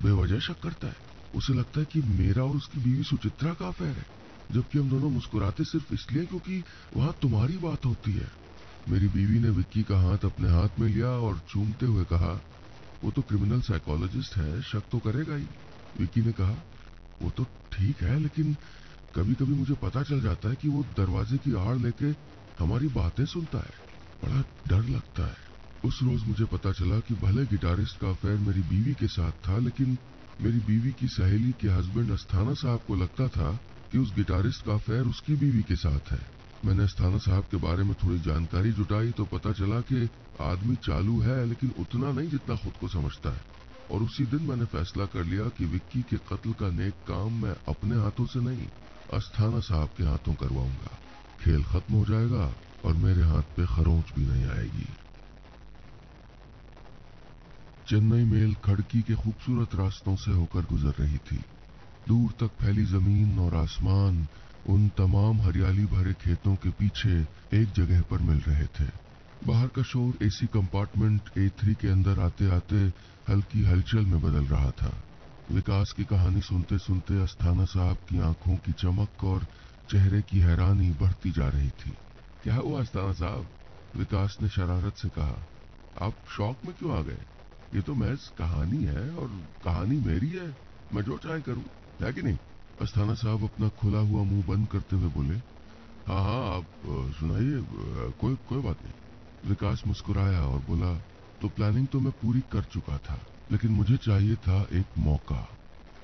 बेवजह शक करता है। उसे लगता है कि मेरा और उसकी बीवी सुचित्रा का अफेयर है, जबकि हम दोनों मुस्कुराते सिर्फ़ इसलिए क्योंकि वहाँ तुम्हारी बात होती है। मेरी बीवी ने विक्की का हाथ अपने हाथ में लिया और चूमते हुए कहा, वो तो क्रिमिनल साइकोलॉजिस्ट है, शक तो करेगा ही। विक्की ने कहा, वो तो ठीक है, लेकिन कभी कभी मुझे पता चल जाता है कि वो दरवाजे की आड़ लेके हमारी बातें सुनता है। बड़ा डर लगता है। उस रोज मुझे पता चला कि भले गिटारिस्ट का अफेयर मेरी बीवी के साथ था, लेकिन मेरी बीवी की सहेली के हस्बैंड अस्थाना साहब को लगता था कि उस गिटारिस्ट का अफेयर उसकी बीवी के साथ है। मैंने अस्थाना साहब के बारे में थोड़ी जानकारी जुटाई तो पता चला कि आदमी चालू है, लेकिन उतना नहीं जितना खुद को समझता है। और उसी दिन मैंने फैसला कर लिया कि विक्की के कत्ल का नेक काम मैं अपने हाथों से नहीं, अस्थाना साहब के हाथों करवाऊँगा। खेल खत्म हो जाएगा और मेरे हाथ पे खरोंच भी नहीं आएगी। चेन्नई मेल खड़की के खूबसूरत रास्तों से होकर गुजर रही थी। दूर तक फैली ज़मीन और आसमान उन तमाम हरियाली भरे खेतों के पीछे एक जगह पर मिल रहे थे। बाहर का शोर एसी कंपार्टमेंट ए थ्री के अंदर आते आते हल्की हलचल में बदल रहा था। विकास की कहानी सुनते सुनते अस्थाना साहब की आँखों की चमक और चेहरे की हैरानी बढ़ती जा रही थी। क्या हुआ अस्थाना साहब? विकास ने शरारत से कहा, आप शौक में क्यों आ गए? ये तो महज कहानी है और कहानी मेरी है। मैं जो चाहे करूँ, है कि नहीं? अस्थाना साहब अपना खुला हुआ मुँह बंद करते हुए बोले हाँ हाँ आप सुनाइए कोई कोई बात नहीं। विकास मुस्कुराया और बोला तो प्लानिंग तो मैं पूरी कर चुका था, लेकिन मुझे चाहिए था एक मौका।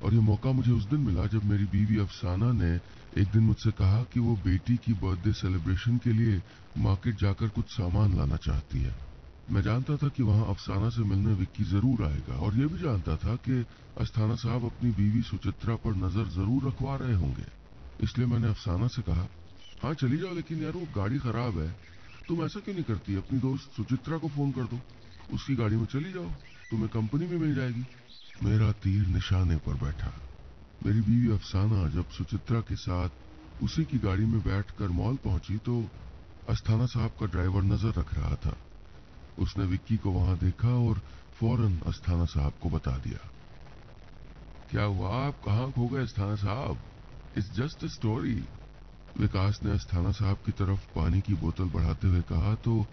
और ये मौका मुझे उस दिन मिला जब मेरी बीवी अफसाना ने एक दिन मुझसे कहा कि वो बेटी की बर्थडे सेलिब्रेशन के लिए मार्केट जाकर कुछ सामान लाना चाहती है। मैं जानता था कि वहाँ अफसाना से मिलने विक्की ज़रूर आएगा और ये भी जानता था कि अस्थाना साहब अपनी बीवी सुचित्रा पर नज़र ज़रूर रखवा रहे होंगे। इसलिए मैंने अफसाना से कहा हाँ चली जाओ, लेकिन यार वो गाड़ी खराब है। तुम ऐसा क्यों नहीं करती? अपनी दोस्त सुचित्रा को फ़ोन कर दो। उसकी गाड़ी में चली जाओ। तुम्हें कंपनी में मिल जाएगी। मेरा तीर निशाने पर बैठा। मेरी बीवी अफसाना जब सुचित्रा के साथ उसी की गाड़ी में बैठकर मॉल पहुँची तो अस्थाना साहब का ड्राइवर नज़र रख रहा था। उसने विक्की को वहाँ देखा और फ़ौरन अस्थाना साहब को बता दिया। क्या हुआ? आप कहाँ खो गए अस्थाना साहब? It's just story. विकास ने अस्थाना साहब की तरफ़ पानी की बोतल बढ़ाते हुए कहा तो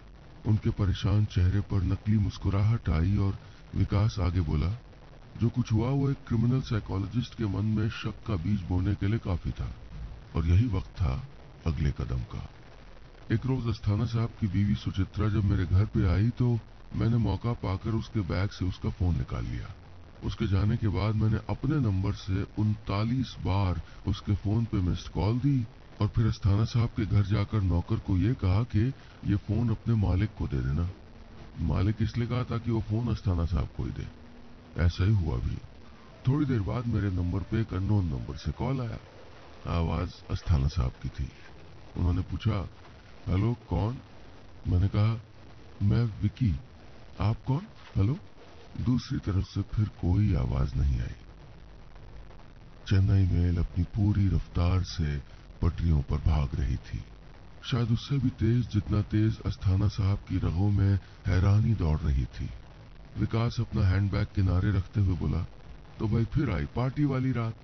उनके परेशान चेहरे पर नकली मुस्कुराहट आई और विकास आगे बोला जो कुछ हुआ वो एक क्रिमिनल साइकोलॉजिस्ट के मन में शक का बीज बोने के लिए काफ़ी था और यही वक्त था अगले कदम का। एक रोज अस्थाना साहब की बीवी सुचित्रा जब मेरे घर पे आई तो मैंने मौका पाकर उसके बैग से उसका फ़ोन निकाल लिया। उसके जाने के बाद मैंने अपने नंबर से उनतालीस बार उसके फ़ोन पे मिस्ड कॉल दी और फिर अस्थाना साहब के घर जाकर नौकर को ये कहा कि ये फ़ोन अपने मालिक को दे देना। मालिक इसलिए कहा था कि वो फ़ोन अस्थाना साहब को ही दे। ऐसा ही हुआ भी। थोड़ी देर बाद मेरे नंबर पे एक अननोन नंबर से कॉल आया। आवाज़ अस्थाना साहब की थी। उन्होंने पूछा, हेलो, कौन? मैंने कहा, मैं विकी। आप कौन? हेलो? दूसरी तरफ़ से फिर कोई आवाज़ नहीं आई। चेन्नई मेल अपनी पूरी रफ्तार से पटरियों पर भाग रही थी। शायद उससे भी तेज जितना तेज अस्थाना साहब की रगों में हैरानी दौड़ रही थी। विकास अपना हैंडबैग किनारे रखते हुए बोला तो भाई फिर आई पार्टी वाली रात।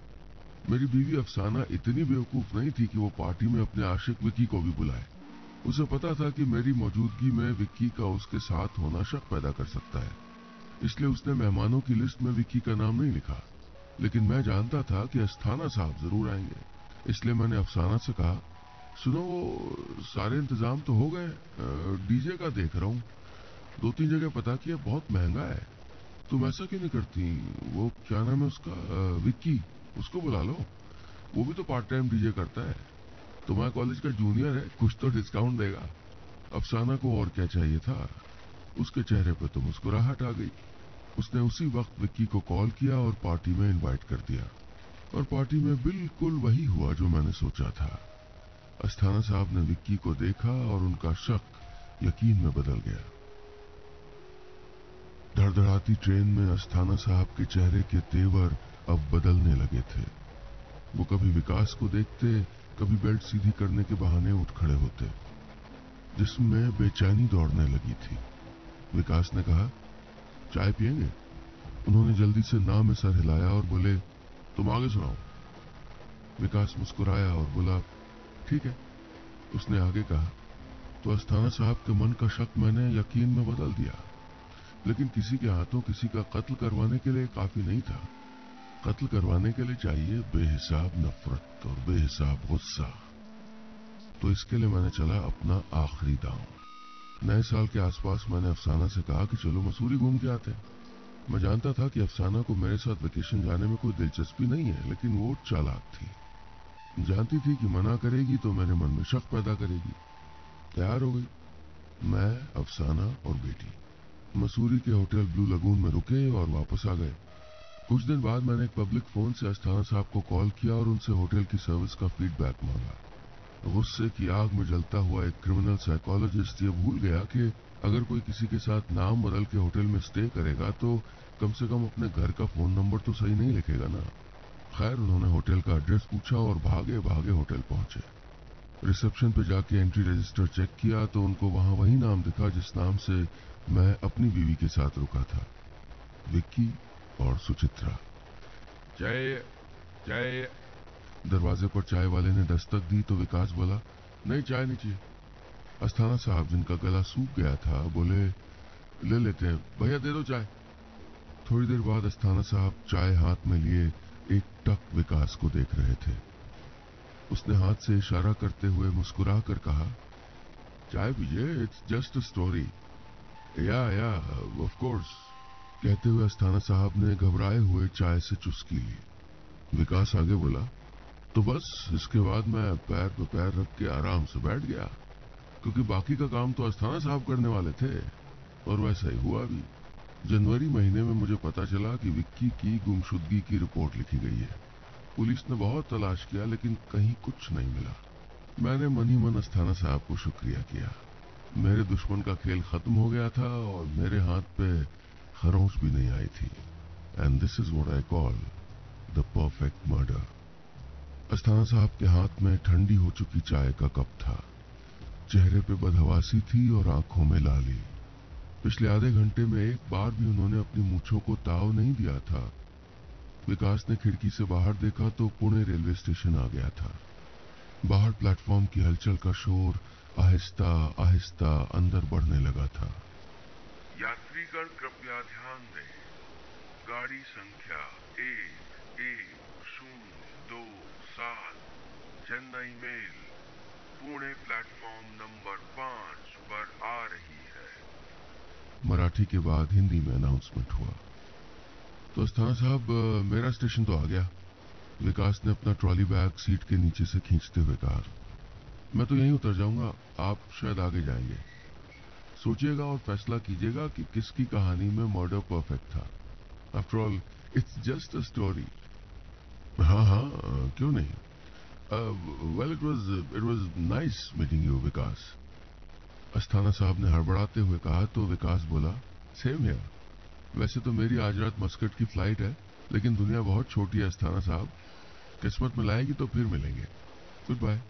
मेरी बीवी अफसाना इतनी बेवकूफ़ नहीं थी कि वो पार्टी में अपने आशिक विक्की को भी बुलाए। उसे पता था कि मेरी मौजूदगी में विक्की का उसके साथ होना शक पैदा कर सकता है। इसलिए उसने मेहमानों की लिस्ट में विक्की का नाम नहीं लिखा। लेकिन मैं जानता था कि अस्थाना साहब ज़रूर आएँगे। इसलिए मैंने अफसाना से कहा, सुनो, वो सारे इंतज़ाम तो हो गए। डीजे का देख रहा हूँ। दो तीन जगह पता किया, बहुत महँगा है। तुम ऐसा क्यों नहीं करती? वो, क्या नाम है उसका? विक्की, उसको बुला लो। वो भी तो पार्ट टाइम डीजे करता है। तुम्हारा कॉलेज का जूनियर है, कुछ तो डिस्काउंट देगा। अफसाना को और क्या चाहिए था? उसके चेहरे पर तो मुस्कुराहट आ गई। उसने उसी वक्त विक्की को कॉल किया और पार्टी में इनवाइट कर दिया। और पार्टी में बिल्कुल वही हुआ जो मैंने सोचा था। अस्थाना साहब ने विक्की को देखा और उनका शक यकीन में बदल गया। धड़धड़ाती ट्रेन में अस्थाना साहब के चेहरे के तेवर अब बदलने लगे थे। वो कभी विकास को देखते, कभी बेल्ट सीधी करने के बहाने उठ खड़े होते। जिसमें बेचैनी दौड़ने लगी थी। विकास ने कहा, चाय पियेंगे? उन्होंने जल्दी से ना में सर हिलाया और बोले, तुम आगे सुनाओ। विकास मुस्कुराया और बोला, ठीक है। उसने आगे कहा तो अस्थाना साहब के मन का शक मैंने यकीन में बदल दिया। लेकिन किसी के हाथों किसी का कत्ल करवाने के लिए काफ़ी नहीं था। कत्ल करवाने के लिए चाहिए बेहिसाब नफरत और बेहिसाब गुस्सा। तो इसके लिए मैंने चला अपना आखिरी दांव। नए साल के आसपास मैंने अफसाना से कहा कि चलो मसूरी घूम के आते हैं। मैं जानता था कि अफसाना को मेरे साथ वेकेशन जाने में कोई दिलचस्पी नहीं है, लेकिन वो चालाक थी। जानती थी कि मना करेगी तो मेरे मन में शक पैदा करेगी। तैयार हो गई। मैं, अफसाना और बेटी। मसूरी के होटल ब्लू लगून में रुके और वापस आ गए। कुछ दिन बाद मैंने एक पब्लिक फ़ोन से अस्थाना साहब को कॉल किया और उनसे होटल की सर्विस का फीडबैक मांगा। गुस्से की आग में जलता हुआ एक क्रिमिनल साइकोलॉजिस्ट ये भूल गया कि अगर कोई किसी के साथ नाम बदल के होटल में स्टे करेगा तो कम से कम अपने घर का फ़ोन नंबर तो सही नहीं लिखेगा ना। खैर, उन्होंने होटल का एड्रेस पूछा और भागे भागे होटल पहुँचे। रिसेप्शन पे जाके एंट्री रजिस्टर चेक किया तो उनको वहाँ वही नाम दिखा जिस नाम से मैं अपनी बीवी के साथ रुका था विक्की और सुचित्रा। चाय चाय दरवाजे पर चाय वाले ने दस्तक दी तो विकास बोला नहीं चाय नहीं चाहिए। अस्थाना साहब जिनका गला सूख गया था बोले ले लेते हैं। भैया दे दो चाय। थोड़ी देर बाद अस्थाना साहब चाय हाथ में लिए एक टक विकास को देख रहे थे। उसने हाथ से इशारा करते हुए मुस्कुरा कर कहा चाय पीजिए इट्स जस्ट अ स्टोरी या या ऑफ़ कोर्स कहते हुए अस्थाना साहब ने घबराए हुए चाय से चुस्की ली। विकास आगे बोला तो बस, इसके बाद मैं पैर पे पैर रख के आराम से बैठ गया, क्योंकि बाकी का काम तो अस्थाना साहब करने वाले थे, और वैसा ही हुआ भी। जनवरी महीने में मुझे पता चला कि विक्की की गुमशुदगी की रिपोर्ट लिखी गई है। पुलिस ने बहुत तलाश किया, लेकिन कहीं कुछ नहीं मिला। मैंने मन ही मन अस्थाना साहब को शुक्रिया किया। मेरे दुश्मन का खेल खत्म हो गया था और मेरे हाथ पे खरोंच भी नहीं आई थी। And this is what I call the perfect murder Asthana साहब के हाथ में ठंडी हो चुकी चाय का कप था। चेहरे पे बदहवासी थी और आँखों में लाली। पिछले आधे घंटे में एक बार भी उन्होंने अपनी मूछों को ताव नहीं दिया था। विकास ने खिड़की से बाहर देखा तो पुणे रेलवे स्टेशन आ गया था। बाहर प्लेटफॉर्म की हलचल का शोर आहिस्ता आहिस्ता अंदर बढ़ने लगा था। यात्रीगण कृपया ध्यान दें। गाड़ी संख्या एक एक शून्य दो सात Chennai mail Pune platform number पाँच पर आ रही है। मराठी के बाद हिंदी में अनाउंसमेंट हुआ। तो अस्थाना साहब मेरा स्टेशन तो आ गया। विकास ने अपना ट्रॉली बैग सीट के नीचे से खींचते हुए कहा। मैं तो यहीं उतर जाऊँगा। आप शायद आगे जाएँगे। सोचिएगा और फैसला कीजिएगा कि किसकी कहानी में मर्डर परफेक्ट था। After all it's just a story हाँ हाँ क्यों नहीं? Well it was it was nice meeting you Vikas. Asthana साहब ने हड़बड़ाते हुए कहा तो विकास बोला सेम है वैसे तो मेरी आज रात मस्कट की फ़्लाइट है, लेकिन दुनिया बहुत छोटी है, अस्थाना साहब। किस्मत में लाएगी तो फिर मिलेंगे। गुड बाय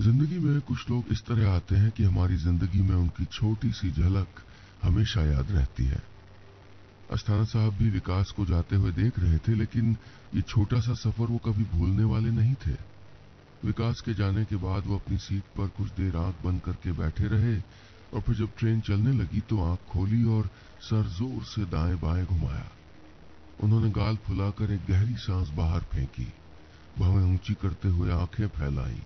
ज़िंदगी में कुछ लोग इस तरह आते हैं कि हमारी ज़िंदगी में उनकी छोटी सी झलक हमेशा याद रहती है। अस्थाना साहब भी विकास को जाते हुए देख रहे थे, लेकिन ये छोटा सा सफ़र वो कभी भूलने वाले नहीं थे। विकास के जाने के बाद वो अपनी सीट पर कुछ देर आँख बंद करके बैठे रहे और फिर जब ट्रेन चलने लगी तो आँख खोली और सर ज़ोर से दाएँ बाएँ घुमाया। उन्होंने गाल फुलाकर एक गहरी सांस बाहर फेंकी। भवें ऊँची करते हुए आँखें फैलाई।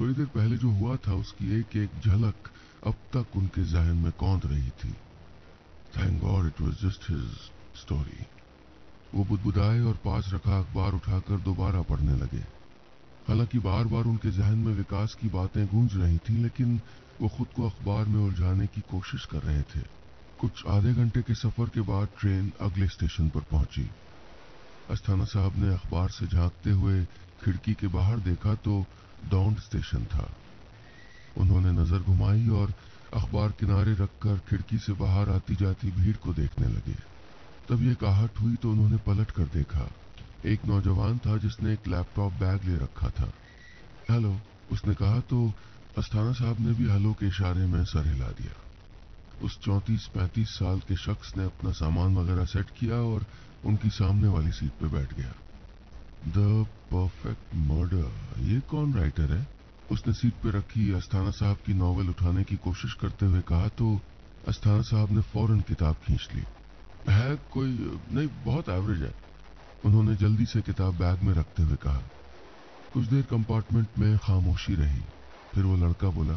थोड़ी देर पहले जो हुआ था, उसकी एक एक झलक अब तक उनके जहन में कौंध रही थी। Thank god it was just his story वो बुदबुदाए और पास रखा अखबार उठाकर दोबारा पढ़ने लगे। हालाँकि बार बार उनके जहन में विकास की बातें गूंज रही थी, लेकिन वो खुद को अखबार में उलझाने की कोशिश कर रहे थे। कुछ आधे घंटे के सफ़र के बाद ट्रेन अगले स्टेशन पर पहुँची। अस्थाना साहब ने अखबार से झांकते हुए खिड़की के बाहर देखा तो डॉन्ड स्टेशन था। उन्होंने नज़र घुमाई और अखबार किनारे रखकर खिड़की से बाहर आती जाती भीड़ को देखने लगे। तब ये काहट हुई तो उन्होंने पलट कर देखा। एक नौजवान था जिसने एक लैपटॉप बैग ले रखा था। हेलो, उसने कहा तो अस्थाना साहब ने भी हेलो के इशारे में सर हिला दिया। उस चौंतीस पैंतीस साल के शख्स ने अपना सामान वगैरह सेट किया और उनकी सामने वाली सीट पर बैठ गया। द परफेक्ट मर्डर ये कौन राइटर है? उसने सीट पे रखी अस्थाना साहब की नॉवेल उठाने की कोशिश करते हुए कहा तो अस्थाना साहब ने फ़ौरन किताब खींच ली। है कोई, नहीं, बहुत एवरेज है। उन्होंने जल्दी से किताब बैग में रखते हुए कहा। कुछ देर कंपार्टमेंट में खामोशी रही। फिर वो लड़का बोला,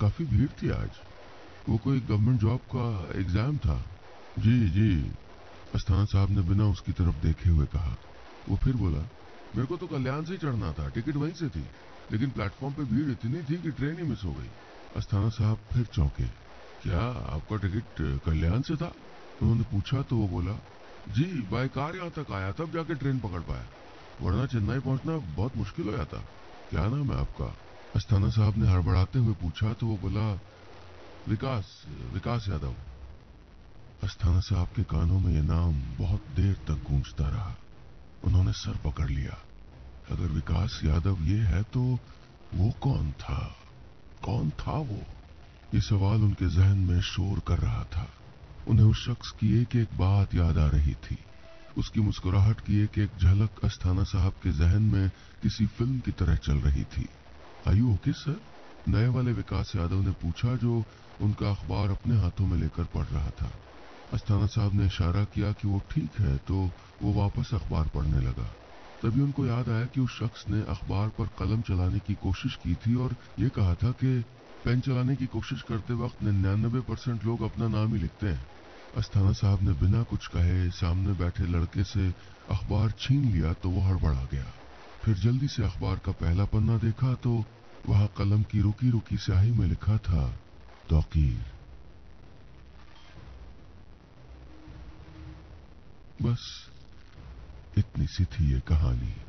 काफ़ी भीड़ थी आज। वो कोई गवर्नमेंट जॉब का एग्ज़ाम था। जी जी अस्थाना साहब ने बिना उसकी तरफ़ देखे हुए कहा। वो फिर बोला, मेरे को तो कल्याण से ही चढ़ना था, टिकट वहीं से थी, लेकिन प्लेटफॉर्म पे भीड़ इतनी थी कि ट्रेन ही मिस हो गई. अस्थाना साहब फिर चौंके, क्या आपका टिकट कल्याण से था? उन्होंने पूछा तो वो बोला, जी, बाय कार यहाँ तक आया, तब जाके ट्रेन पकड़ पाया। वरना चेन्नई पहुँचना बहुत मुश्किल हो जाता। क्या नाम है आपका? अस्थाना साहब ने हड़बड़ाते हुए पूछा तो वो बोला, विकास विकास यादव। अस्थाना साहब के कानों में यह नाम बहुत देर तक गूंजता रहा। उन्होंने सर पकड़ लिया। अगर विकास यादव ये है तो वो कौन था? कौन था वो? ये सवाल उनके जहन में शोर कर रहा था। उन्हें उस शख्स की एक एक बात याद आ रही थी। उसकी मुस्कुराहट की एक एक झलक अस्थाना साहब के जहन में किसी फ़िल्म की तरह चल रही थी। आयु ओके सर? नए वाले विकास यादव ने पूछा जो उनका अखबार अपने हाथों में लेकर पढ़ रहा था। अस्थाना साहब ने इशारा किया कि वो ठीक है तो वो वापस अखबार पढ़ने लगा। तभी उनको याद आया कि उस शख्स ने अखबार पर कलम चलाने की कोशिश की थी और ये कहा था कि पेन चलाने की कोशिश करते वक्त निन्यानबे परसेंट लोग अपना नाम ही लिखते हैं। अस्थाना साहब ने बिना कुछ कहे सामने बैठे लड़के से अखबार छीन लिया तो वो हड़बड़ा गया। फिर जल्दी से अखबार का पहला पन्ना देखा तो वहाँ कलम की रुकी रुकी स्याही में लिखा था, तौकीर। बस इतनी सी थी ये कहानी।